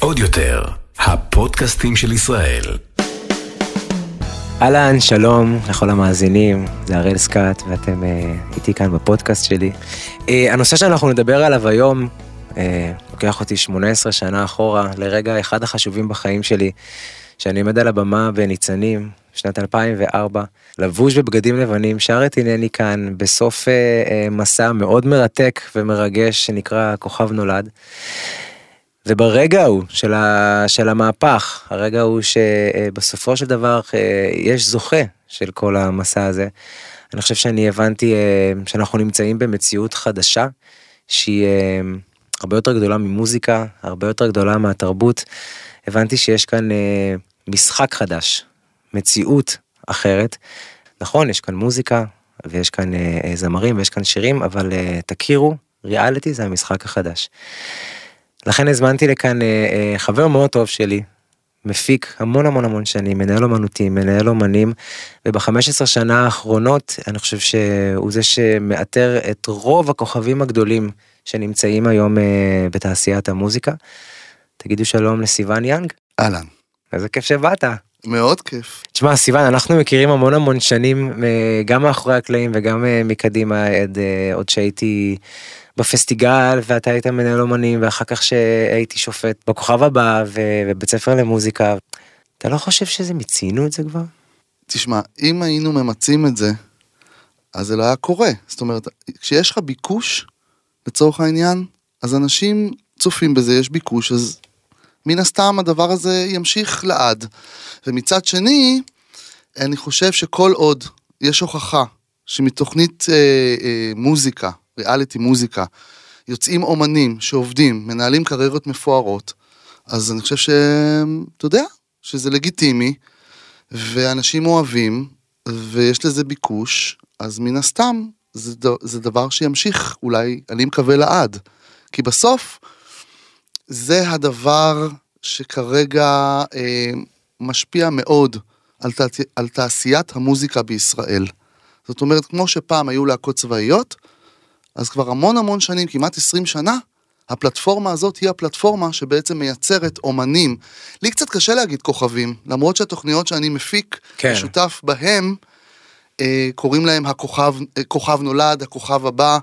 עוד יותר, הפודקאסטים של ישראל. אהלן, שלום לכל המאזינים, זה הראל סקאט ואתם uh, איתי כאן בפודקאסט שלי. Uh, הנושא שאנחנו נדבר עליו היום uh, לוקח אותי 18 שנה אחורה לרגע אחד החשובים בחיים שלי, שאני עומד על הבמה בניצנים, שנת 2004, לבוש בבגדים לבנים, שר את הנני כאן בסוף uh, uh, מסע מאוד מרתק ומרגש שנקרא כוכב נולד. וברגע ההוא של, ה, של המהפך, הרגע ההוא שבסופו של דבר אה, יש זוכה של כל המסע הזה, אני חושב שאני הבנתי אה, שאנחנו נמצאים במציאות חדשה, שהיא אה, הרבה יותר גדולה ממוזיקה, הרבה יותר גדולה מהתרבות. הבנתי שיש כאן משחק חדש, מציאות אחרת. נכון, יש כאן מוזיקה, ויש כאן זמרים, ויש כאן שירים, אבל תכירו, ריאליטי זה המשחק החדש. לכן הזמנתי לכאן אה, אה, חבר מאוד טוב שלי, מפיק המון המון המון שנים, מנהל אומנותי, מנהל אומנים, וב-15 שנה האחרונות אני חושב שהוא זה שמאתר את רוב הכוכבים הגדולים שנמצאים היום אה, בתעשיית המוזיקה. תגידו שלום לסיון יאנג. אהלן. איזה כיף שבאת. מאוד כיף. תשמע סיון אנחנו מכירים המון המון שנים גם מאחורי הקלעים וגם מקדימה עד עוד שהייתי בפסטיגל ואתה היית מנהל אומנים ואחר כך שהייתי שופט בכוכב הבא ובית ספר למוזיקה. אתה לא חושב שזה מיצינו את זה כבר? תשמע, אם היינו ממצים את זה, אז זה לא היה קורה. זאת אומרת, כשיש לך ביקוש, לצורך העניין, אז אנשים צופים בזה, יש ביקוש, אז מן הסתם הדבר הזה ימשיך לעד. ומצד שני, אני חושב שכל עוד יש הוכחה שמתוכנית אה, אה, מוזיקה ריאליטי מוזיקה, יוצאים אומנים שעובדים, מנהלים קריירות מפוארות, אז אני חושב שאתה יודע, שזה לגיטימי, ואנשים אוהבים, ויש לזה ביקוש, אז מן הסתם זה, זה דבר שימשיך אולי, אני מקווה לעד. כי בסוף, זה הדבר שכרגע אה, משפיע מאוד על, תע, על תעשיית המוזיקה בישראל. זאת אומרת, כמו שפעם היו להקות צבאיות, אז כבר המון המון שנים, כמעט 20 שנה, הפלטפורמה הזאת היא הפלטפורמה שבעצם מייצרת אומנים. לי קצת קשה להגיד כוכבים, למרות שהתוכניות שאני מפיק, כן. שותף בהם, אה, קוראים להם הכוכב, אה, כוכב נולד, הכוכב הבא.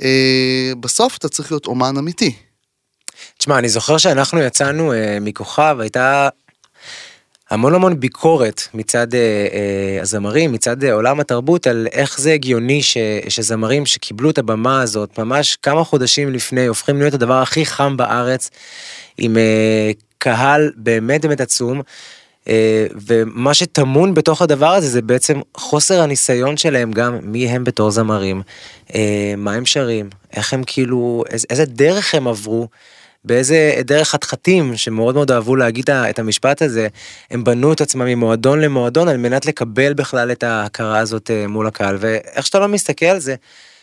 אה, בסוף אתה צריך להיות אומן אמיתי. תשמע, אני זוכר שאנחנו יצאנו אה, מכוכב, הייתה המון המון ביקורת מצד אה, אה, הזמרים, מצד אה, עולם התרבות, על איך זה הגיוני ש, שזמרים שקיבלו את הבמה הזאת ממש כמה חודשים לפני, הופכים להיות הדבר הכי חם בארץ, עם אה, קהל באמת באמת עצום. אה, ומה שטמון בתוך הדבר הזה זה בעצם חוסר הניסיון שלהם גם מי הם בתור זמרים, אה, מה הם שרים, איך הם כאילו, איזה דרך הם עברו. באיזה דרך חתחתים שמאוד מאוד אהבו להגיד את המשפט הזה, הם בנו את עצמם ממועדון למועדון על מנת לקבל בכלל את ההכרה הזאת אה, מול הקהל, ואיך שאתה לא מסתכל על זה,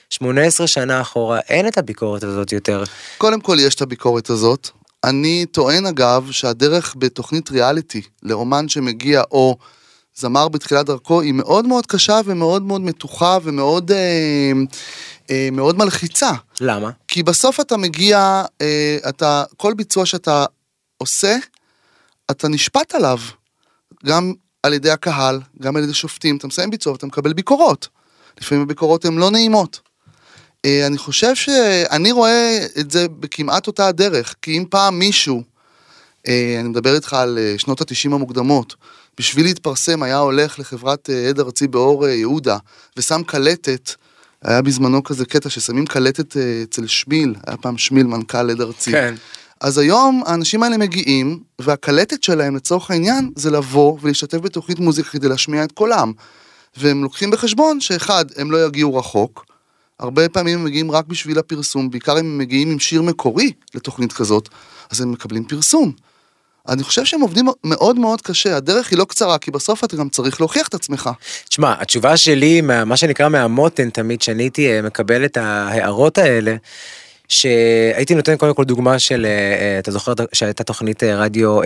18 שנה אחורה אין את הביקורת הזאת יותר. קודם כל יש את הביקורת הזאת. אני טוען אגב שהדרך בתוכנית ריאליטי לאומן שמגיע או זמר בתחילת דרכו היא מאוד מאוד קשה ומאוד מאוד מתוחה ומאוד אה, מאוד מלחיצה. למה? כי בסוף אתה מגיע, אה, אתה, כל ביצוע שאתה עושה, אתה נשפט עליו. גם על ידי הקהל, גם על ידי שופטים, אתה מסיים ביצוע ואתה מקבל ביקורות. לפעמים הביקורות הן לא נעימות. אה, אני חושב שאני רואה את זה בכמעט אותה הדרך, כי אם פעם מישהו, אה, אני מדבר איתך על אה, שנות התשעים המוקדמות, בשביל להתפרסם היה הולך לחברת אה, עד ארצי באור אה, יהודה ושם קלטת היה בזמנו כזה קטע ששמים קלטת אה, אצל שמיל, היה פעם שמיל מנכ"ל עד ארצי. כן. אז היום האנשים האלה מגיעים, והקלטת שלהם לצורך העניין זה לבוא ולהשתתף בתוכנית מוזיקה כדי להשמיע את קולם. והם לוקחים בחשבון שאחד, הם לא יגיעו רחוק, הרבה פעמים הם מגיעים רק בשביל הפרסום, בעיקר אם הם מגיעים עם שיר מקורי לתוכנית כזאת, אז הם מקבלים פרסום. אני חושב שהם עובדים מאוד מאוד קשה, הדרך היא לא קצרה, כי בסוף אתה גם צריך להוכיח את עצמך. תשמע, התשובה שלי, מה, מה שנקרא מהמותן תמיד, שאני הייתי אה, מקבל את ההערות האלה, שהייתי נותן קודם כל דוגמה של, אה, אה, אתה זוכר שהייתה תוכנית רדיו,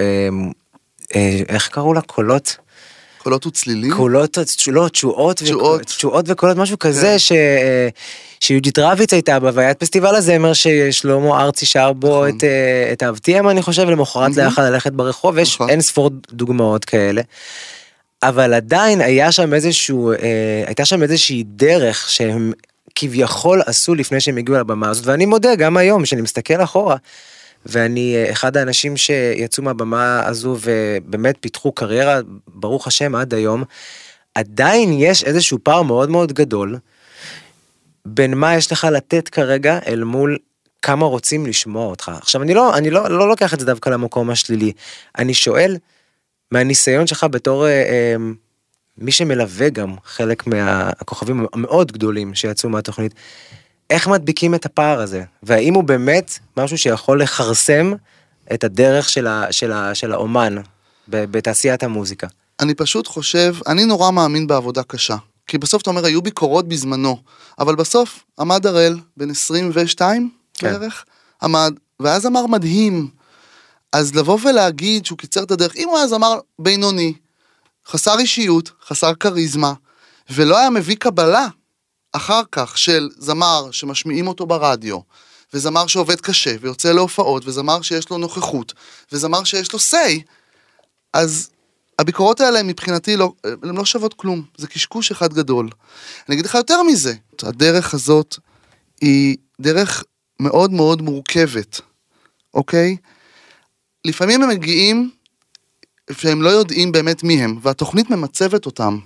איך קראו לה? קולות? קולות וצלילים? קולות, לא, תשואות, תשואות. תשואות וקולות, משהו כזה, כן. ש... שיהודית רביץ הייתה בה, והיה את פסטיבל הזמר ששלמה ארצי שר בו נכון. את, אה, את אהבתיהם, אני חושב, למחרת Mhm. לא יכל ללכת ברחוב, יש נכון. אין ספור דוגמאות כאלה. אבל עדיין היה שם איזשהו, אה, הייתה שם איזושהי דרך שהם כביכול עשו לפני שהם הגיעו לבמה הזאת, ואני מודה, גם היום, כשאני מסתכל אחורה, ואני אה, אחד האנשים שיצאו מהבמה הזו ובאמת פיתחו קריירה, ברוך השם, עד היום, עדיין יש איזשהו פער מאוד מאוד גדול בין מה יש לך לתת כרגע אל מול כמה רוצים לשמוע אותך. עכשיו, אני לא, אני לא, לא לוקח את זה דווקא למקום השלילי. אני שואל, מהניסיון שלך בתור אה, אה, מי שמלווה גם חלק מהכוכבים המאוד גדולים שיצאו מהתוכנית, איך מדביקים את הפער הזה? והאם הוא באמת משהו שיכול לכרסם את הדרך של, ה, של, ה, של האומן ב- בתעשיית המוזיקה? אני פשוט חושב, אני נורא מאמין בעבודה קשה. כי בסוף אתה אומר, היו ביקורות בזמנו, אבל בסוף עמד הראל, בן 22 כן. בערך, עמד, ואז אמר מדהים. אז לבוא ולהגיד שהוא קיצר את הדרך, אם הוא היה זמר בינוני, חסר אישיות, חסר כריזמה, ולא היה מביא קבלה אחר כך של זמר שמשמיעים אותו ברדיו, וזמר שעובד קשה, ויוצא להופעות, וזמר שיש לו נוכחות, וזמר שיש לו say, אז הביקורות האלה מבחינתי לא, הן לא שוות כלום, זה קשקוש אחד גדול. אני אגיד לך יותר מזה, הדרך הזאת היא דרך מאוד מאוד מורכבת, אוקיי? לפעמים הם מגיעים שהם לא יודעים באמת מי הם, והתוכנית ממצבת אותם.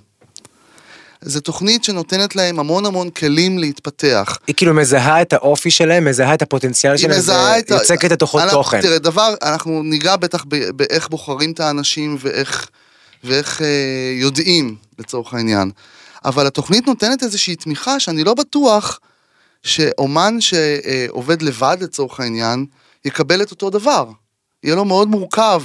זו תוכנית שנותנת להם המון המון כלים להתפתח. היא כאילו מזהה את האופי שלהם, מזהה את הפוטנציאל שלהם, את ויוצקת לתוכו אנחנו- תוכן. תראה, דבר, אנחנו ניגע בטח באיך בוחרים את האנשים ואיך, ואיך אה, יודעים, לצורך העניין. אבל התוכנית נותנת איזושהי תמיכה שאני לא בטוח שאומן שעובד לבד, לצורך העניין, יקבל את אותו דבר. יהיה לו מאוד מורכב.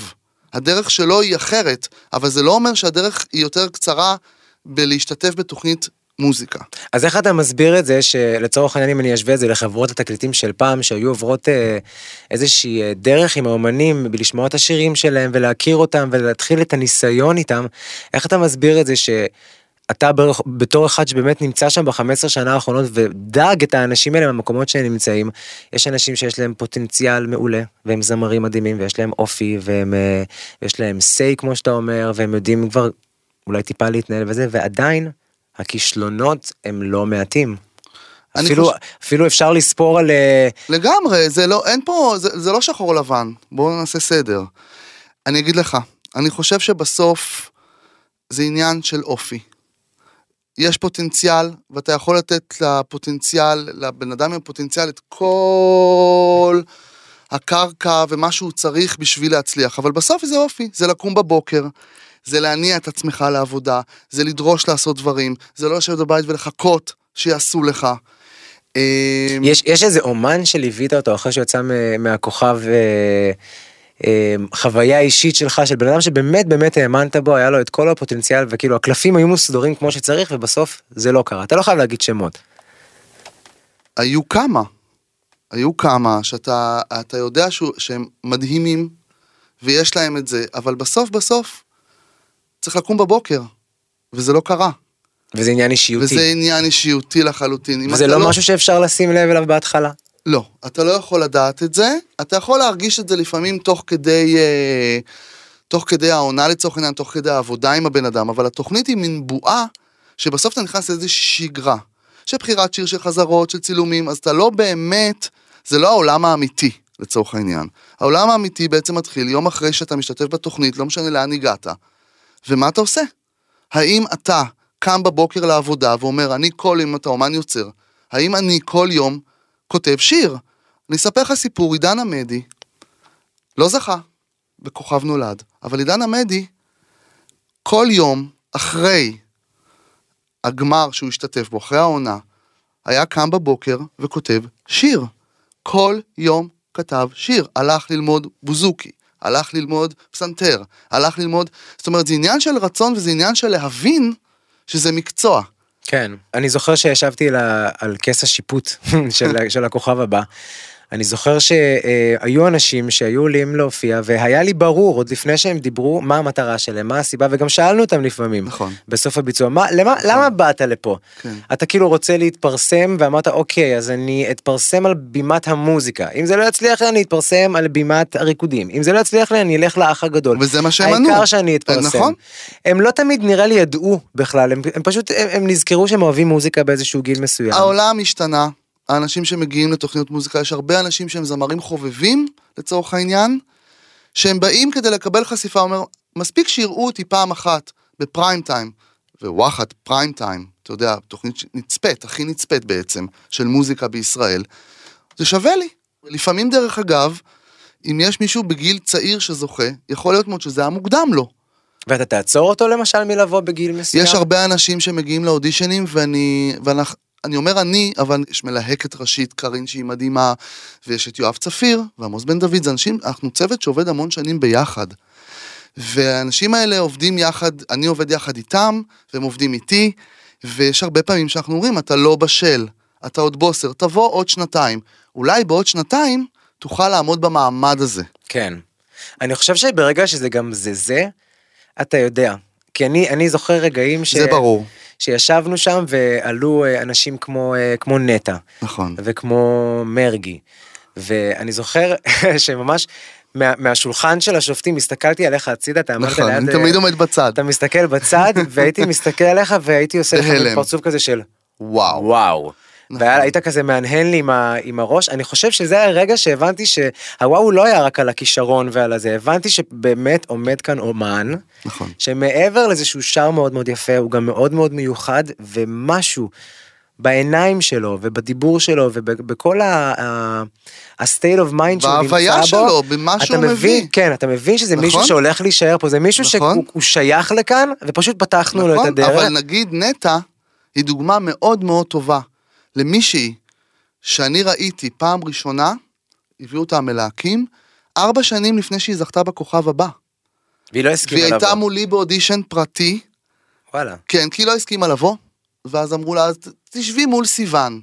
הדרך שלו היא אחרת, אבל זה לא אומר שהדרך היא יותר קצרה בלהשתתף בתוכנית מוזיקה. אז איך אתה מסביר את זה שלצורך העניין אם אני אשווה את זה לחברות התקליטים של פעם שהיו עוברות אה, איזושהי אה, דרך עם האומנים בלשמוע את השירים שלהם ולהכיר אותם ולהתחיל את הניסיון איתם, איך אתה מסביר את זה שאתה בר- בתור אחד שבאמת נמצא שם ב-15 שנה האחרונות ודאג את האנשים האלה במקומות שהם נמצאים, יש אנשים שיש להם פוטנציאל מעולה והם זמרים מדהימים ויש להם אופי והם, אה, ויש להם say כמו שאתה אומר והם יודעים כבר אולי טיפה להתנהל וזה ועדיין הכישלונות הם לא מעטים. אפילו, חושב- אפילו אפשר לספור על... אה, לגמרי, זה לא, אין פה, זה, זה לא שחור לבן, בואו נעשה סדר. אני אגיד לך, אני חושב שבסוף זה עניין של אופי. יש פוטנציאל, ואתה יכול לתת לפוטנציאל, לבן אדם עם פוטנציאל את כל הקרקע ומה שהוא צריך בשביל להצליח, אבל בסוף זה אופי, זה לקום בבוקר, זה להניע את עצמך לעבודה, זה לדרוש לעשות דברים, זה לא לשבת בבית ולחכות שיעשו לך. אמ, יש, יש איזה אומן שליווית אותו אחרי שיצא מ- מהכוכב אה, אה, חוויה אישית שלך של בן אדם שבאמת באמת האמנת בו היה לו את כל הפוטנציאל וכאילו הקלפים היו מסודרים כמו שצריך ובסוף זה לא קרה אתה לא חייב להגיד שמות. היו כמה. היו כמה שאתה אתה יודע שהוא, שהם מדהימים ויש להם את זה, אבל בסוף בסוף צריך לקום בבוקר, וזה לא קרה. וזה עניין אישיותי וזה עניין אישיותי לחלוטין. וזה אתה לא משהו שאפשר לשים לב אליו בהתחלה. לא, אתה לא יכול לדעת את זה, אתה יכול להרגיש את זה לפעמים תוך כדי, אה, תוך כדי העונה לצורך העניין, תוך כדי העבודה עם הבן אדם, אבל התוכנית היא מין בועה, שבסוף אתה נכנס לאיזושהי שגרה, של בחירת שיר, של חזרות, של צילומים, אז אתה לא באמת, זה לא העולם האמיתי, לצורך העניין. העולם האמיתי בעצם מתחיל יום אחרי שאתה משתתף בתוכנית, לא משנה לאן הגעת. ומה אתה עושה? האם אתה קם בבוקר לעבודה ואומר, אני כל יום, אתה אומן יוצר, האם אני כל יום כותב שיר? אני אספר לך סיפור, עידן עמדי לא זכה בכוכב נולד, אבל עידן עמדי, כל יום אחרי הגמר שהוא השתתף בו, אחרי העונה, היה קם בבוקר וכותב שיר. כל יום כתב שיר. הלך ללמוד בוזוקי, הלך ללמוד פסנתר, הלך ללמוד... זאת אומרת, זה עניין של רצון וזה עניין של להבין שזה מקצוע. כן. אני זוכר שישבתי על, על כס השיפוט של, של הכוכב הבא. אני זוכר שהיו אנשים שהיו עולים להופיע, והיה לי ברור, עוד לפני שהם דיברו, מה המטרה שלהם, מה הסיבה, וגם שאלנו אותם לפעמים, נכון. בסוף הביצוע, מה, למה, למה באת לפה? כן. אתה כאילו רוצה להתפרסם, ואמרת, אוקיי, אז אני אתפרסם על בימת המוזיקה. אם זה לא יצליח לי, אני אתפרסם על בימת הריקודים. אם זה לא יצליח לי, אני אלך לאח הגדול. וזה מה שהם ענו. העיקר שאני אתפרסם. נכון. הם לא תמיד נראה לי ידעו בכלל, הם, הם פשוט, הם, הם נזכרו שהם אוהבים מוזיקה באיזשהו גיל מסוים. העולם השתנה, האנשים שמגיעים לתוכניות מוזיקה, יש הרבה אנשים שהם זמרים חובבים, לצורך העניין, שהם באים כדי לקבל חשיפה, אומר, מספיק שיראו אותי פעם אחת בפריים טיים, ווואחד פריים טיים, אתה יודע, תוכנית נצפית, הכי נצפית בעצם, של מוזיקה בישראל, זה שווה לי. לפעמים, דרך אגב, אם יש מישהו בגיל צעיר שזוכה, יכול להיות מאוד שזה היה מוקדם לו. ואתה תעצור אותו למשל מלבוא בגיל מסוים? יש הרבה אנשים שמגיעים לאודישנים ואני, ואנחנו, אני אומר אני, אבל יש מלהקת ראשית, קארין שהיא מדהימה, ויש את יואב צפיר ועמוס בן דוד, זה אנשים, אנחנו צוות שעובד המון שנים ביחד. והאנשים האלה עובדים יחד, אני עובד יחד איתם, והם עובדים איתי, ויש הרבה פעמים שאנחנו אומרים, אתה לא בשל, אתה עוד בוסר, תבוא עוד שנתיים. אולי בעוד שנתיים תוכל לעמוד במעמד הזה. כן. אני חושב שברגע שזה גם זה זה, אתה יודע. כי אני, אני זוכר רגעים ש... זה ברור. שישבנו שם ועלו אה, אנשים כמו, אה, כמו נטע, נכון. וכמו מרגי. ואני זוכר שממש מה, מהשולחן של השופטים הסתכלתי עליך הצידה, אתה עמדת נכון, ליד... אני אה, תמיד עומד בצד. אתה מסתכל בצד, והייתי מסתכל עליך והייתי עושה לך פרצוף כזה של וואו. וואו. נכון. והיית כזה מהנהן לי עם, ה, עם הראש, אני חושב שזה הרגע שהבנתי שהוואו לא היה רק על הכישרון ועל הזה, הבנתי שבאמת עומד כאן אומן, נכון. שמעבר לזה שהוא שר מאוד מאוד יפה, הוא גם מאוד מאוד מיוחד, ומשהו בעיניים שלו, ובדיבור שלו, ובכל ה-state of mind שהוא נמצא בו, בהוויה שלו, במה שהוא מבין, מביא. כן, אתה מבין שזה נכון. מישהו שהולך להישאר פה, זה מישהו נכון. שהוא הוא שייך לכאן, ופשוט פתחנו לו את נכון, הדרך. אבל נגיד נטע היא דוגמה מאוד מאוד טובה למישהי שאני ראיתי פעם ראשונה, הביאו אותה המלהקים, ארבע שנים לפני שהיא זכתה בכוכב הבא. והיא לא הסכימה והיא לבוא. הייתה מולי באודישן פרטי, וואלה. כן, כי היא לא הסכימה לבוא, ואז אמרו לה, אז תשבי מול סיוון.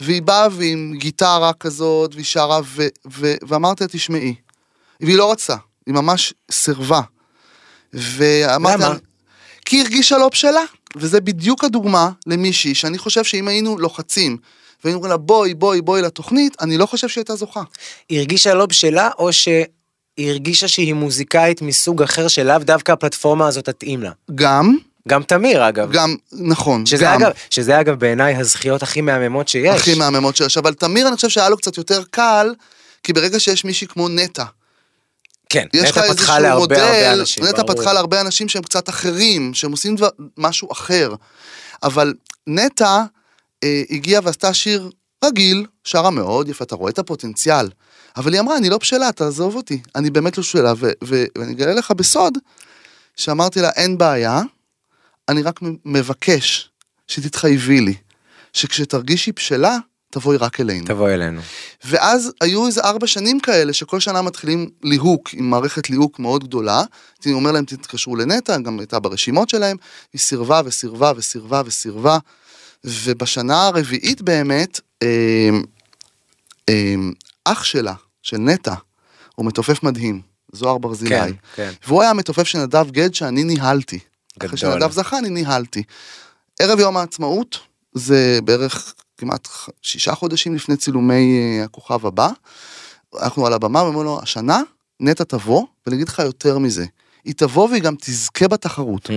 והיא באה ועם גיטרה כזאת, והיא שרה, ו- ו- ואמרתי לה, תשמעי. והיא לא רצתה, היא ממש סירבה. ואמרתי למה? לה, כי היא הרגישה לא בשלה, וזה בדיוק הדוגמה למישהי שאני חושב שאם היינו לוחצים, והיינו אומרים לה, בואי, בואי, בואי לתוכנית, אני לא חושב שהיא הייתה זוכה. היא הרגישה לא בשלה, או שהיא הרגישה שהיא מוזיקאית מסוג אחר שלאו דווקא הפלטפורמה הזאת תתאים לה. גם, גם תמיר אגב. גם, נכון, שזה גם. אגב, שזה אגב בעיניי הזכיות הכי מהממות שיש. הכי מהממות שיש, אבל תמיר אני חושב שהיה לו קצת יותר קל, כי ברגע שיש מישהי כמו נטע, כן, יש לך איזשהו להרבה הרבה מודל, אנשים. נטע ברור. פתחה להרבה אנשים שהם קצת אחרים, שהם עושים דבר, משהו אחר, אבל נטע אה, הגיעה ועשתה שיר רגיל, שרה מאוד יפה, אתה רואה את הפוטנציאל, אבל היא אמרה, אני לא בשלה, תעזוב אותי, אני באמת לא בשלה, ו- ו- ואני אגלה לך בסוד, שאמרתי לה, אין בעיה, אני רק מבקש שתתחייבי לי, שכשתרגישי בשלה, תבואי רק אלינו. תבוא אלינו. ואז היו איזה ארבע שנים כאלה שכל שנה מתחילים ליהוק עם מערכת ליהוק מאוד גדולה. אני אומר להם תתקשרו לנטע, גם הייתה ברשימות שלהם, היא סירבה וסירבה וסירבה וסירבה. ובשנה הרביעית באמת, אה, אה, אח שלה, של נטע, הוא מתופף מדהים, זוהר ברזילי. כן, כן. והוא היה המתופף של נדב גד שאני ניהלתי. גדול. אחרי שנדב זכה אני ניהלתי. ערב יום העצמאות, זה בערך כמעט שישה חודשים לפני צילומי אה, הכוכב הבא. אנחנו על הבמה ואומרים לו, השנה נטע תבוא, ואני אגיד לך יותר מזה, היא תבוא והיא גם תזכה בתחרות. Hmm.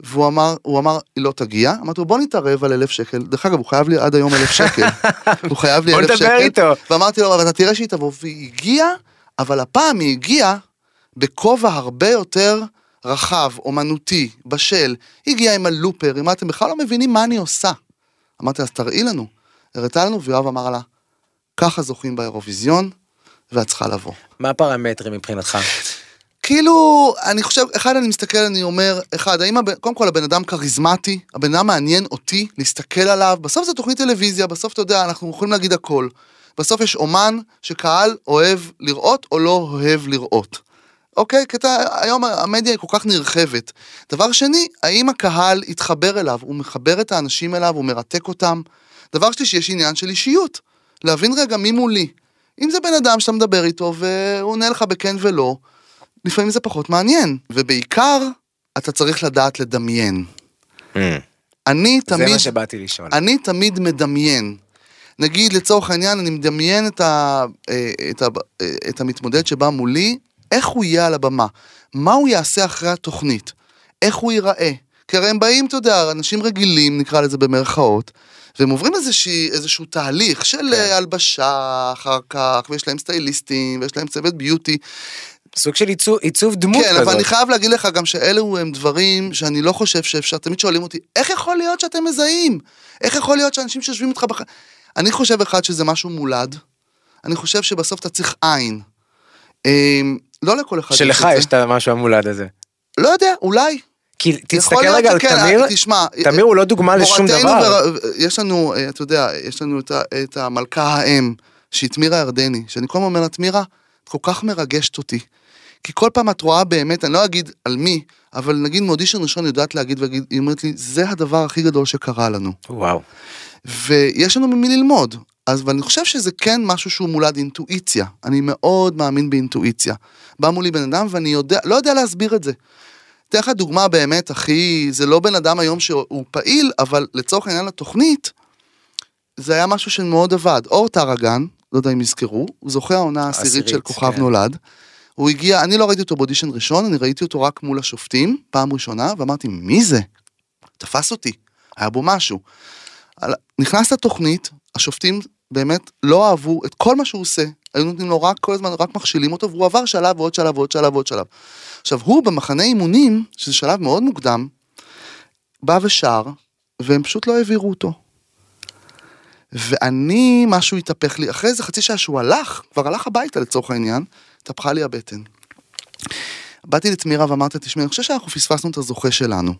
והוא אמר, הוא אמר, היא לא תגיע, אמרתי לו, בוא נתערב על אלף שקל, דרך אגב, הוא חייב לי עד היום אלף שקל, הוא חייב לי בוא אלף נדבר שקל, איתו. ואמרתי לו, אבל אתה תראה שהיא תבוא, והיא הגיעה, אבל הפעם היא הגיעה בכובע הרבה יותר רחב, אומנותי, בשל, היא הגיעה עם הלופר, מה אתם בכלל לא מבינים מה אני עושה. אמרתי, אז תראי לנו, הראתה לנו, ויואב אמר לה, ככה זוכים באירוויזיון, ואת צריכה לבוא. מה הפרמטרים מבחינתך? כאילו, אני חושב, אחד אני מסתכל, אני אומר, אחד, האם, הבן- קודם כל הבן אדם כריזמטי, הבן אדם מעניין אותי להסתכל עליו, בסוף זה תוכנית טלוויזיה, בסוף אתה יודע, אנחנו יכולים להגיד הכל. בסוף יש אומן שקהל אוהב לראות או לא אוהב לראות. אוקיי? כי אתה, היום המדיה היא כל כך נרחבת. דבר שני, האם הקהל יתחבר אליו, הוא מחבר את האנשים אליו, הוא מרתק אותם. דבר שלישי, יש עניין של אישיות. להבין רגע מי מולי. אם זה בן אדם שאתה מדבר איתו והוא עונה לך בכן ולא, לפעמים זה פחות מעניין. ובעיקר, אתה צריך לדעת לדמיין. אני זה תמיד, מה שבאתי לשאול. אני תמיד מדמיין. נגיד לצורך העניין אני מדמיין את, ה, אה, את, ה, אה, את המתמודד שבא מולי, איך הוא יהיה על הבמה, מה הוא יעשה אחרי התוכנית, איך הוא ייראה. כי הרי הם באים, אתה יודע, אנשים רגילים, נקרא לזה במרכאות, והם עוברים איזושהי, איזשהו תהליך של כן. כן. הלבשה אחר כך, ויש להם סטייליסטים, ויש להם צוות ביוטי. סוג של עיצוב, עיצוב דמות כן, כזאת. אבל אני חייב להגיד לך גם שאלו הם דברים שאני לא חושב שאפשר, תמיד שואלים אותי, איך יכול להיות שאתם מזהים? איך יכול להיות שאנשים שיושבים איתך בח... אני חושב אחד שזה משהו מולד, אני חושב שבסוף אתה צריך עין. לא לכל אחד שלך. יש את המשהו המולד הזה. לא יודע, אולי. כי תסתכל להיות רגע על שכן, תמיר, תשמע, תמיר הוא לא דוגמה לשום מורתנו דבר. ור- יש לנו, אה, אתה יודע, יש לנו את המלכה האם, שהיא תמירה ירדני, שאני כל הזמן אומר לה, תמירה, את כל כך מרגשת אותי. כי כל פעם את רואה באמת, אני לא אגיד על מי, אבל נגיד מאודישן ראשון יודעת להגיד, והיא אומרת לי, זה הדבר הכי גדול שקרה לנו. וואו. ויש לנו ממי ללמוד. אז ואני חושב שזה כן משהו שהוא מולד אינטואיציה. אני מאוד מאמין באינטואיציה. בא מולי בן אדם ואני יודע, לא יודע להסביר את זה. אתן לך דוגמה באמת הכי, זה לא בן אדם היום שהוא פעיל, אבל לצורך העניין לתוכנית, זה היה משהו שמאוד עבד. אור טרגן, לא יודע אם יזכרו, הוא זוכה העונה העשירית של כוכב כן. נולד. הוא הגיע, אני לא ראיתי אותו באודישן ראשון, אני ראיתי אותו רק מול השופטים, פעם ראשונה, ואמרתי, מי זה? תפס אותי, היה בו משהו. נכנס לתוכנית, השופטים באמת לא אהבו את כל מה שהוא עושה, היו נותנים לו רק כל הזמן, רק מכשילים אותו, והוא עבר שלב ועוד שלב ועוד שלב ועוד שלב. עכשיו, הוא במחנה אימונים, שזה שלב מאוד מוקדם, בא ושר, והם פשוט לא העבירו אותו. ואני, משהו התהפך לי, אחרי איזה חצי שעה שהוא הלך, כבר הלך הביתה לצורך העניין, התהפכה לי הבטן. באתי לתמירה ואמרתי, תשמעי, אני חושב שאנחנו פספסנו את הזוכה שלנו.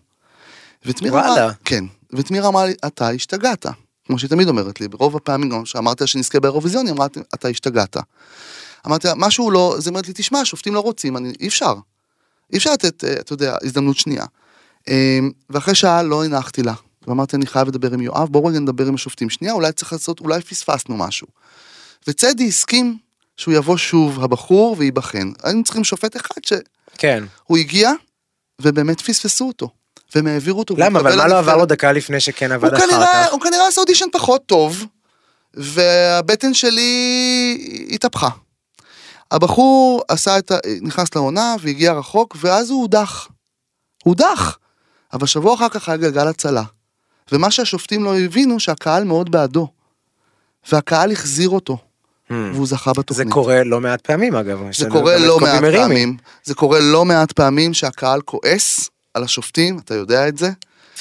ותמירה וואלה. אמרה, כן, ותמירה אמרה לי, אתה השתגעת. כמו שהיא תמיד אומרת לי, ברוב הפעמים גם שאמרתי לה שנזכה באירוויזיון, היא אמרה, אתה השתגעת. אמרתי לה, משהו לא, אז היא אומרת לי, תשמע, השופטים לא רוצים, אני, אי אפשר. אי אפשר לתת, אה, אתה יודע, הזדמנות שנייה. אה, ואחרי שעה לא הנחתי לה. ואמרתי, אני חייב לדבר עם יואב, בואו רגע נדבר עם השופטים שנייה, אולי צריך לעשות, אולי פספסנו משהו. וצדי הסכים שהוא יבוא שוב, הבחור, וייבחן. היינו צריכים שופט אחד שהוא כן. הגיע, ובאמת פספסו אותו. והם העבירו אותו. למה? אבל מה לא עבר. לו דקה לפני שכן עבד אחר כך? הוא כנראה עשה אודישן פחות טוב, והבטן שלי התהפכה. הבחור עשה את ה... נכנס לעונה והגיע רחוק, ואז הוא הודח. הודח. אבל שבוע אחר כך היה גלגל הצלה. ומה שהשופטים לא הבינו, שהקהל מאוד בעדו. והקהל החזיר אותו, Hmm. והוא זכה זה בתוכנית. קורה לא מעט פעמים אגב. זה קורה לא מעט מרימי. פעמים. זה קורה לא מעט פעמים שהקהל כועס על השופטים, אתה יודע את זה?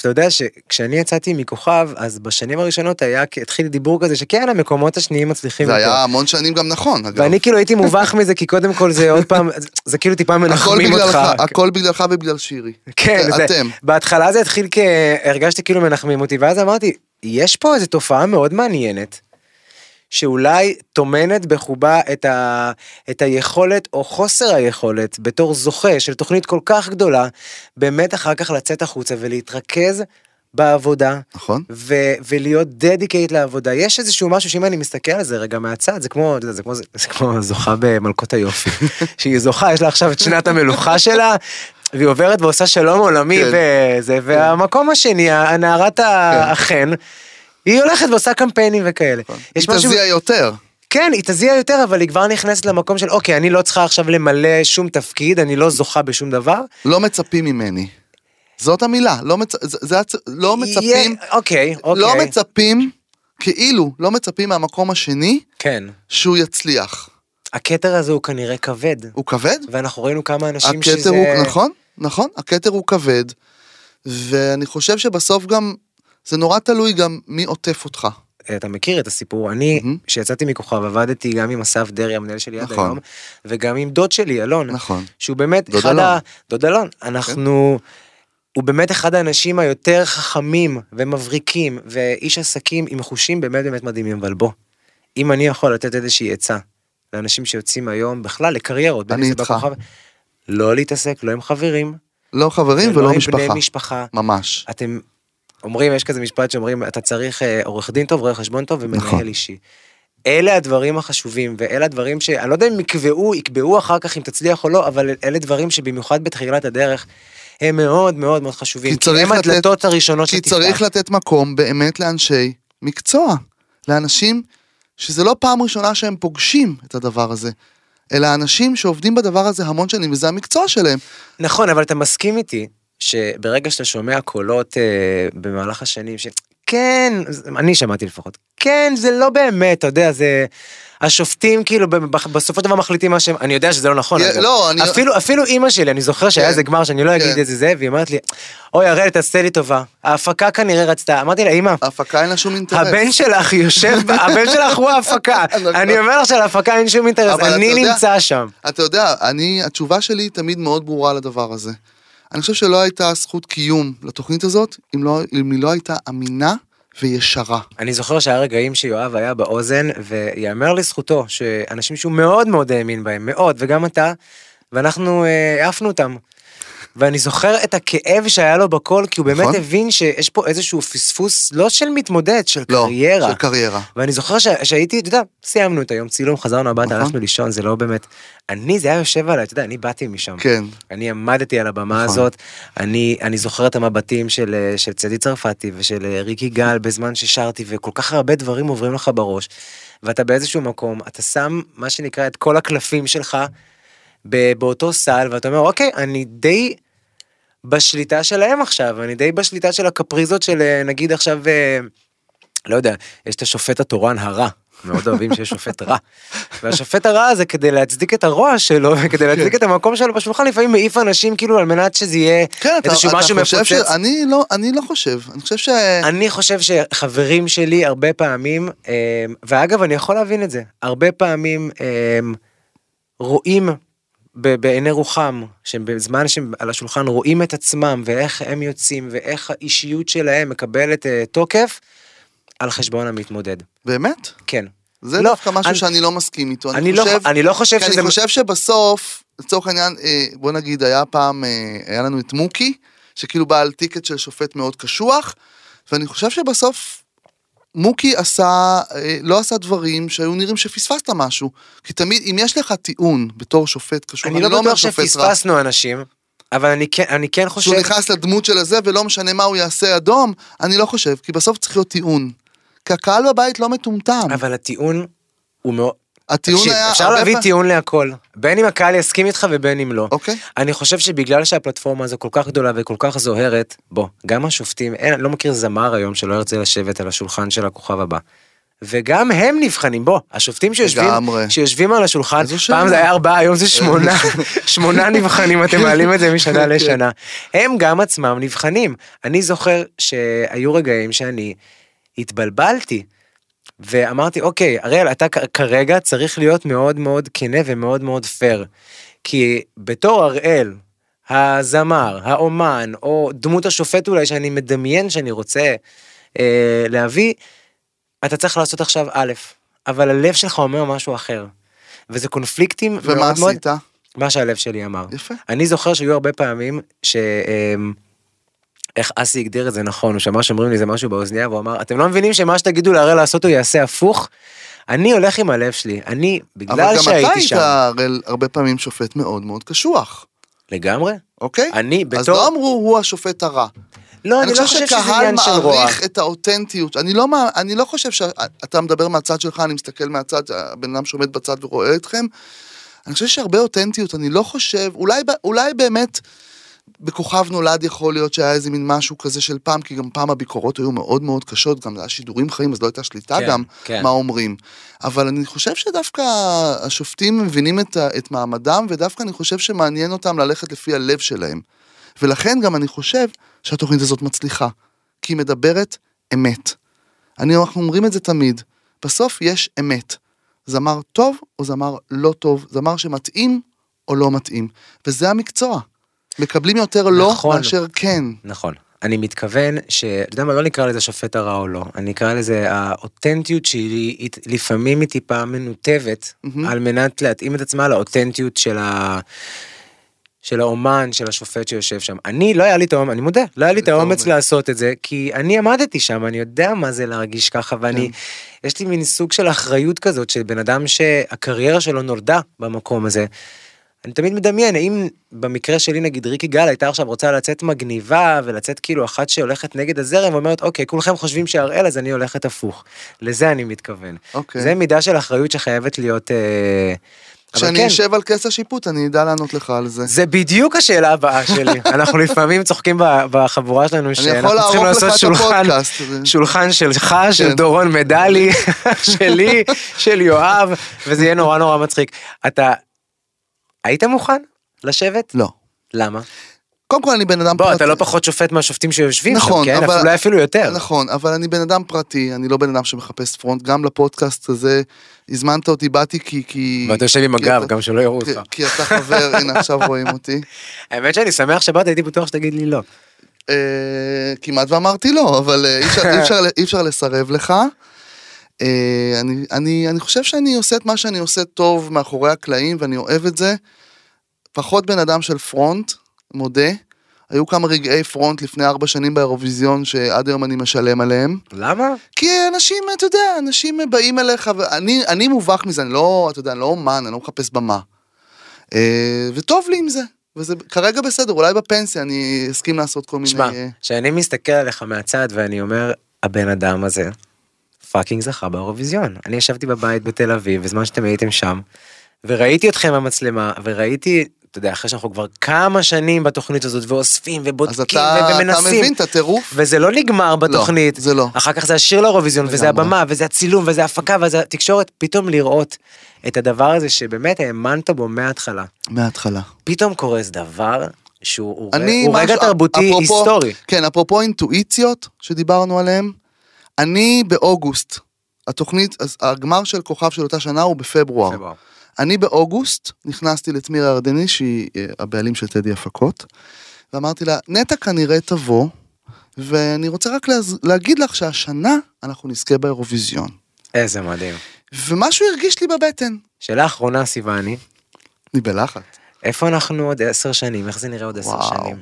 אתה יודע שכשאני יצאתי מכוכב, אז בשנים הראשונות היה, התחיל דיבור כזה שכן, המקומות השניים מצליחים זה יותר. היה המון שנים גם נכון, אגב. ואני כאילו הייתי מובך מזה, כי קודם כל זה עוד פעם, זה כאילו טיפה מנחמים אותך. הכל בגללך ובגלל שירי. כן, זה, אתם. בהתחלה זה התחיל כ... הרגשתי כאילו מנחמים אותי, ואז אמרתי, יש פה איזו תופעה מאוד מעניינת, שאולי טומנת בחובה את, ה... את היכולת או חוסר היכולת בתור זוכה של תוכנית כל כך גדולה, באמת אחר כך לצאת החוצה ולהתרכז בעבודה. נכון? ו- ולהיות דדיקייט לעבודה יש איזשהו משהו שאם אני מסתכל על זה רגע מהצד זה כמו יודע, זה כמו זה, זה כמו זוכה במלכות היופי שהיא זוכה יש לה עכשיו את שנת המלוכה שלה. והיא עוברת ועושה שלום עולמי כן. וזה והמקום השני הנערת החן. היא הולכת ועושה קמפיינים וכאלה. יש היא משהו, תזיע יותר. כן היא תזיע יותר אבל היא כבר נכנסת למקום של אוקיי אני לא צריכה עכשיו למלא שום תפקיד אני לא זוכה בשום דבר. לא מצפים ממני. זאת המילה, לא, מצ... זה, זה, לא מצפים, יהיה- אוקיי אוקיי. לא מצפים, כאילו, לא מצפים מהמקום השני כן. שהוא יצליח. הכתר הזה הוא כנראה כבד. הוא כבד? ואנחנו ראינו כמה אנשים הכתר שזה... הוא, נכון, נכון, הכתר הוא כבד, ואני חושב שבסוף גם, זה נורא תלוי גם מי עוטף אותך. אתה מכיר את הסיפור, אני. כשיצאתי מכוכב, עבדתי גם עם אסף דרעי, המנהל שלי עד נכון. היום, וגם עם דוד שלי, אלון, נכון. שהוא באמת אחד אלון. ה... דוד אלון. אנחנו... הוא באמת אחד האנשים היותר חכמים ומבריקים, ואיש עסקים עם חושים באמת באמת מדהימים, אבל בוא, אם אני יכול לתת איזושהי עצה לאנשים שיוצאים היום, בכלל לקריירות, אני איתך. בכוכב, לא להתעסק, לא עם חברים, לא חברים ולא ולא עם משפחה. בני משפחה. ממש. אתם אומרים, יש כזה משפט שאומרים, אתה צריך אה, עורך דין טוב, רואה חשבון טוב ומנהל נכון. אישי. אלה הדברים החשובים, ואלה הדברים שאני לא יודע אם יקבעו, יקבעו אחר כך אם תצליח או לא, אבל אלה דברים שבמיוחד בתחילת הדרך, הם מאוד מאוד מאוד חשובים. כי צריך הם לתת- הדלתות הראשונות כי שתפתח. צריך לתת מקום באמת לאנשי מקצוע, לאנשים שזה לא פעם ראשונה שהם פוגשים את הדבר הזה, אלא אנשים שעובדים בדבר הזה המון שנים וזה המקצוע שלהם. נכון, אבל אתה מסכים איתי שברגע שאתה שומע קולות אה, במהלך השנים, ש... כן, אני שמעתי לפחות, כן, זה לא באמת, אתה יודע, זה... השופטים כאילו בסופו של דבר מחליטים מה שהם, אני יודע שזה לא נכון, אגב. לא, אני- אפילו, אפילו אימא שלי, אני זוכר שהיה כן, איזה גמר שאני לא אגיד כן. את זה, והיא אומרת לי, אוי הראל תעשה לי טובה, ההפקה כנראה רצתה, אמרתי לה, אימא, ההפקה אין לה שום אינטרס. הבן שלך יושב, הבן שלך הוא ההפקה. אני אומר לך שלהפקה אין שום אינטרס, אני יודע- נמצא שם. אתה יודע, אני, התשובה שלי תמיד מאוד ברורה לדבר הזה. אני חושב שלא הייתה זכות קיום לתוכנית הזאת, אם, לא, אם היא לא הייתה אמינה וישרה. אני זוכר שהיה רגעים שיואב היה באוזן, ויאמר לזכותו שאנשים שהוא מאוד מאוד האמין בהם, מאוד, וגם אתה, ואנחנו אה, העפנו אותם. ואני זוכר את הכאב שהיה לו בקול, כי הוא באמת נכון. הבין שיש פה איזשהו פספוס, לא של מתמודד, של לא, קריירה. של קריירה. ואני זוכר ש- שהייתי, אתה יודע, סיימנו את היום צילום, חזרנו הביתה, נכון. הלכנו לישון, זה לא באמת... אני, זה היה יושב עליי, אתה יודע, אני באתי משם. כן. אני עמדתי על הבמה נכון. הזאת, אני, אני זוכר את המבטים של, של צדי צרפתי ושל אה, ריקי גל בזמן ששרתי, וכל כך הרבה דברים עוברים לך בראש, ואתה באיזשהו מקום, אתה שם, מה שנקרא, את כל הקלפים שלך באותו סל, ואתה אומר, אוקיי, אני די בשליטה שלהם עכשיו, אני די בשליטה של הקפריזות של, אה, נגיד עכשיו, אה, לא יודע, יש את השופט התורן הרע. מאוד אוהבים שיש שופט רע. והשופט הרע הזה כדי להצדיק את הרוע שלו וכדי להצדיק את המקום שלו בשולחן לפעמים מעיף אנשים כאילו על מנת שזה יהיה כן, איזשהו אתה משהו ש... מפוצץ. אני לא, אני לא חושב. אני חושב ש... אני חושב שחברים שלי הרבה פעמים, אה, ואגב אני יכול להבין את זה, הרבה פעמים רואים בעיני רוחם, שהם בזמן שהם על השולחן רואים את עצמם ואיך הם יוצאים ואיך האישיות שלהם מקבלת אה, תוקף על חשבון המתמודד. באמת? כן. זה לא, דווקא משהו אני- שאני לא מסכים איתו. אני לא- אני לא חושב שזה- אני חושב שבסוף, לצורך העניין, אה, בוא נגיד, היה פעם, אה, היה לנו את מוקי, שכאילו בא על טיקט של שופט מאוד קשוח, ואני חושב שבסוף מוקי עשה, אה, לא עשה דברים שהיו נראים שפספסת משהו. כי תמיד, אם יש לך טיעון בתור שופט קשוח, אני לא אומר בטוח שופט רע, שפספסנו אנשים, אבל אני כן, אני כן חושב... שהוא נכנס לדמות של הזה ולא משנה מה הוא יעשה אדום, אני לא חושב, כי בסוף צריך להיות טיעון. כי הקהל בבית לא מטומטם. אבל הטיעון הוא מאוד... הטיעון תקשיב, היה... אפשר להביא טיעון להכל, בין אם הקהל יסכים איתך ובין אם לא. אוקיי. אני חושב שבגלל שהפלטפורמה הזו כל כך גדולה וכל כך זוהרת, בוא, גם השופטים, אין, אני לא מכיר זמר היום שלא ירצה לשבת על השולחן של הכוכב הבא. וגם הם נבחנים, בוא, השופטים שיושבים. שיושבים על השולחן. פעם זה היה ארבעה, היום זה שמונה, שמונה נבחנים, אתם מעלים את זה משנה כן. לשנה. הם גם עצמם נבחנים. אני זוכר שהיו רגעים שאני התבלבלתי. ואמרתי, אוקיי, אריאל, אתה כרגע צריך להיות מאוד מאוד כנה ומאוד מאוד פייר. כי בתור אראל, הזמר, האומן, או דמות השופט אולי שאני מדמיין שאני רוצה אה, להביא, אתה צריך לעשות עכשיו א', אבל הלב שלך אומר משהו אחר. וזה קונפליקטים ומה מאוד מאוד... עשית? מה שהלב שלי אמר. יפה. אני זוכר שהיו הרבה פעמים ש... אמ, איך אסי הגדיר את זה נכון, הוא שמע שאומרים לי זה משהו באוזנייה, והוא אמר, אתם לא מבינים שמה שתגידו להראל לעשות הוא יעשה הפוך? אני הולך עם הלב שלי, אני, אבל בגלל גם אתה שהייתי היית שם, הרי הרבה פעמים שופט מאוד מאוד קשוח, לגמרי, אוקיי? אני אז בתור, לא אמרו הוא השופט הרע. לא, אני לא חושב חושב שזה שקהל עניין של רוע. מעריך את האותנטיות. אני לא, אני לא חושב שאתה מדבר מהצד שלך, אני מסתכל מהצד, הבן אדם שעומד בצד ורואה אתכם. אני חושב שהרבה אותנטיות, אני לא חושב, אולי, אולי באמת בכוכב נולד יכול להיות שהיה איזה מין משהו כזה של פעם, כי גם פעם הביקורות היו מאוד מאוד קשות, גם זה היה שידורים חיים, אז לא הייתה שליטה כן, גם כן. מה אומרים. אבל אני חושב שדווקא השופטים מבינים את, את מעמדם, ודווקא אני חושב שמעניין אותם ללכת לפי הלב שלהם. ולכן גם אני חושב שהתוכנית הזאת מצליחה, כי היא מדברת אמת. אני, אנחנו אומרים את זה תמיד, בסוף יש אמת. זמר טוב או זמר לא טוב, זמר שמתאים או לא מתאים, וזה המקצוע. מקבלים יותר לא נכון. מאשר כן. נכון. אני מתכוון ש... אתה יודע מה, לא נקרא לזה שופט הרע או לא, אני אקרא לזה האותנטיות שהיא היא- לפעמים היא טיפה מנותבת, מהמם. על מנת להתאים את עצמה לאותנטיות של ה... של האומן, של השופט שיושב שם. אני, לא היה לי את האומץ, אני מודה, לא היה לי את האומץ האומץ. לעשות את זה, כי אני עמדתי שם, אני יודע מה זה להרגיש ככה, ואני, כן. יש לי מין סוג של אחריות כזאת, של בן אדם שהקריירה שלו נולדה במקום הזה. אני תמיד מדמיין, אם במקרה שלי נגיד ריקי גל הייתה עכשיו רוצה לצאת מגניבה ולצאת כאילו אחת שהולכת נגד הזרם ואומרת אוקיי כולכם חושבים שהראל אז אני הולכת הפוך. לזה אני מתכוון. אוקיי. זה מידה של אחריות שחייבת להיות... אה... כשאני כן, אשב על כס השיפוט אני אדע לענות לך על זה. זה בדיוק השאלה הבאה שלי. אנחנו לפעמים צוחקים בחבורה שלנו שאנחנו צריכים לעשות שולחן, שולחן שלך, של כן. דורון מדלי, שלי, של יואב, וזה יהיה נורא נורא מצחיק. אתה היית מוכן לשבת? לא. למה? קודם כל אני בן אדם בוא, פרטי. אתה לא פחות שופט מהשופטים שיושבים שם, נכון, כן? אבל- אולי אפילו יותר. נכון, אבל אני בן אדם פרטי, אני לא בן אדם שמחפש פרונט, גם לפודקאסט הזה, הזמנת אותי, באתי כי... כי ואתה יושב עם הגב, גם שלא יראו אותך. כי אתה חבר, הנה עכשיו רואים אותי. האמת שאני שמח שבאת, הייתי בטוח שתגיד לי לא. אה, כמעט ואמרתי לא, אבל אה, אי אפשר לסרב לך. אה, אני- אני אני חושב שאני עושה את מה שאני עושה טוב מאחורי הקלעים ואני אוהב את זה. פחות בן אדם של פרונט, מודה. היו כמה רגעי פרונט לפני ארבע שנים באירוויזיון שעד היום אני משלם עליהם. למה? כי אנשים, אתה יודע, אנשים באים אליך, ואני אני מובך מזה, אני לא, אתה יודע, אני לא אומן, אני לא מחפש במה. אה, וטוב לי עם זה, וזה כרגע בסדר, אולי בפנסיה אני אסכים לעשות כל מיני... שמע, אה, כשאני מסתכל עליך מהצד ואני אומר, הבן אדם הזה fucking זכה באירוויזיון. אני ישבתי בבית בתל אביב בזמן שאתם הייתם שם, וראיתי אתכם במצלמה, וראיתי, אתה יודע, אחרי שאנחנו כבר כמה שנים בתוכנית הזאת, ואוספים אז ובודקים אתה, אתה ומנסים, מבין את הטירוף? וזה לא נגמר בתוכנית. זה לא. אחר כך זה השיר לאירוויזיון, וזה. הבמה, וזה הצילום, וזה ההפקה, וזה התקשורת, פתאום לראות את הדבר הזה שבאמת האמנת בו מההתחלה. מההתחלה. פתאום איזה דבר שהוא הוא אני הוא רגע תרבותי אפרופו- היסטורי. כן, אפרופו אינטואיציות שדיברנו עליהן, אני באוגוסט, התוכנית, אז הגמר של כוכב של אותה שנה הוא בפברואר. פברואר. אני באוגוסט נכנסתי לתמיר הירדני, שהיא אה, הבעלים של טדי הפקות, ואמרתי לה, נטע כנראה תבוא, ואני רוצה רק להז... להגיד לך שהשנה אנחנו נזכה באירוויזיון. איזה מדהים. ומשהו הרגיש לי בבטן. שאלה אחרונה, סיוני, אני בלחץ. איפה אנחנו עוד עשר שנים? איך זה נראה עוד עשר. שנים?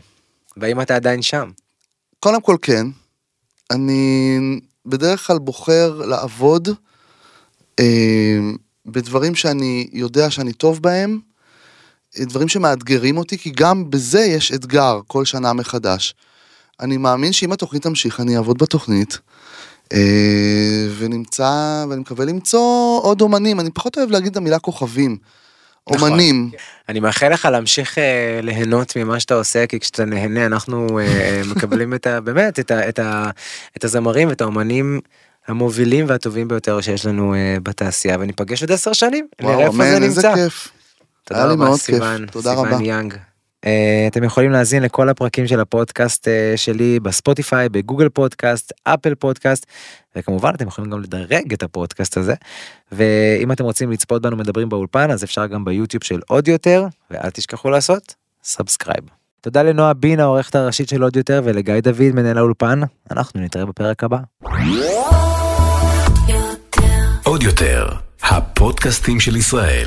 והאם אתה עדיין שם? קודם כל כן, אני בדרך כלל בוחר לעבוד אה, בדברים שאני יודע שאני טוב בהם, אה, דברים שמאתגרים אותי, כי גם בזה יש אתגר כל שנה מחדש. אני מאמין שאם התוכנית תמשיך, אני אעבוד בתוכנית, אה, ונמצא, ואני מקווה למצוא עוד אומנים, אני פחות אוהב להגיד את המילה כוכבים. נכון. אומנים, אני מאחל לך להמשיך אה, ליהנות ממה שאתה עושה, כי כשאתה נהנה אנחנו אה, מקבלים את ה... באמת, את, ה, את, ה, את הזמרים ואת האומנים המובילים והטובים ביותר שיש לנו אה, בתעשייה, וניפגש עוד עשר שנים, נראה וואו, איפה זה אמן, איזה נמצא. כיף. תודה היה לי רבה. סיוון, תודה סיוון רבה. יאנג. Uh, אתם יכולים להאזין לכל הפרקים של הפודקאסט uh, שלי בספוטיפיי, בגוגל פודקאסט, אפל פודקאסט, וכמובן אתם יכולים גם לדרג את הפודקאסט הזה. ואם אתם רוצים לצפות בנו מדברים באולפן, אז אפשר גם ביוטיוב של עוד יותר, ואל תשכחו לעשות subscribe. תודה לנועה בין, העורכת הראשית של עוד יותר, ולגיא דוד, מנהל האולפן. אנחנו נתראה בפרק הבא. עוד יותר, הפודקאסטים של ישראל.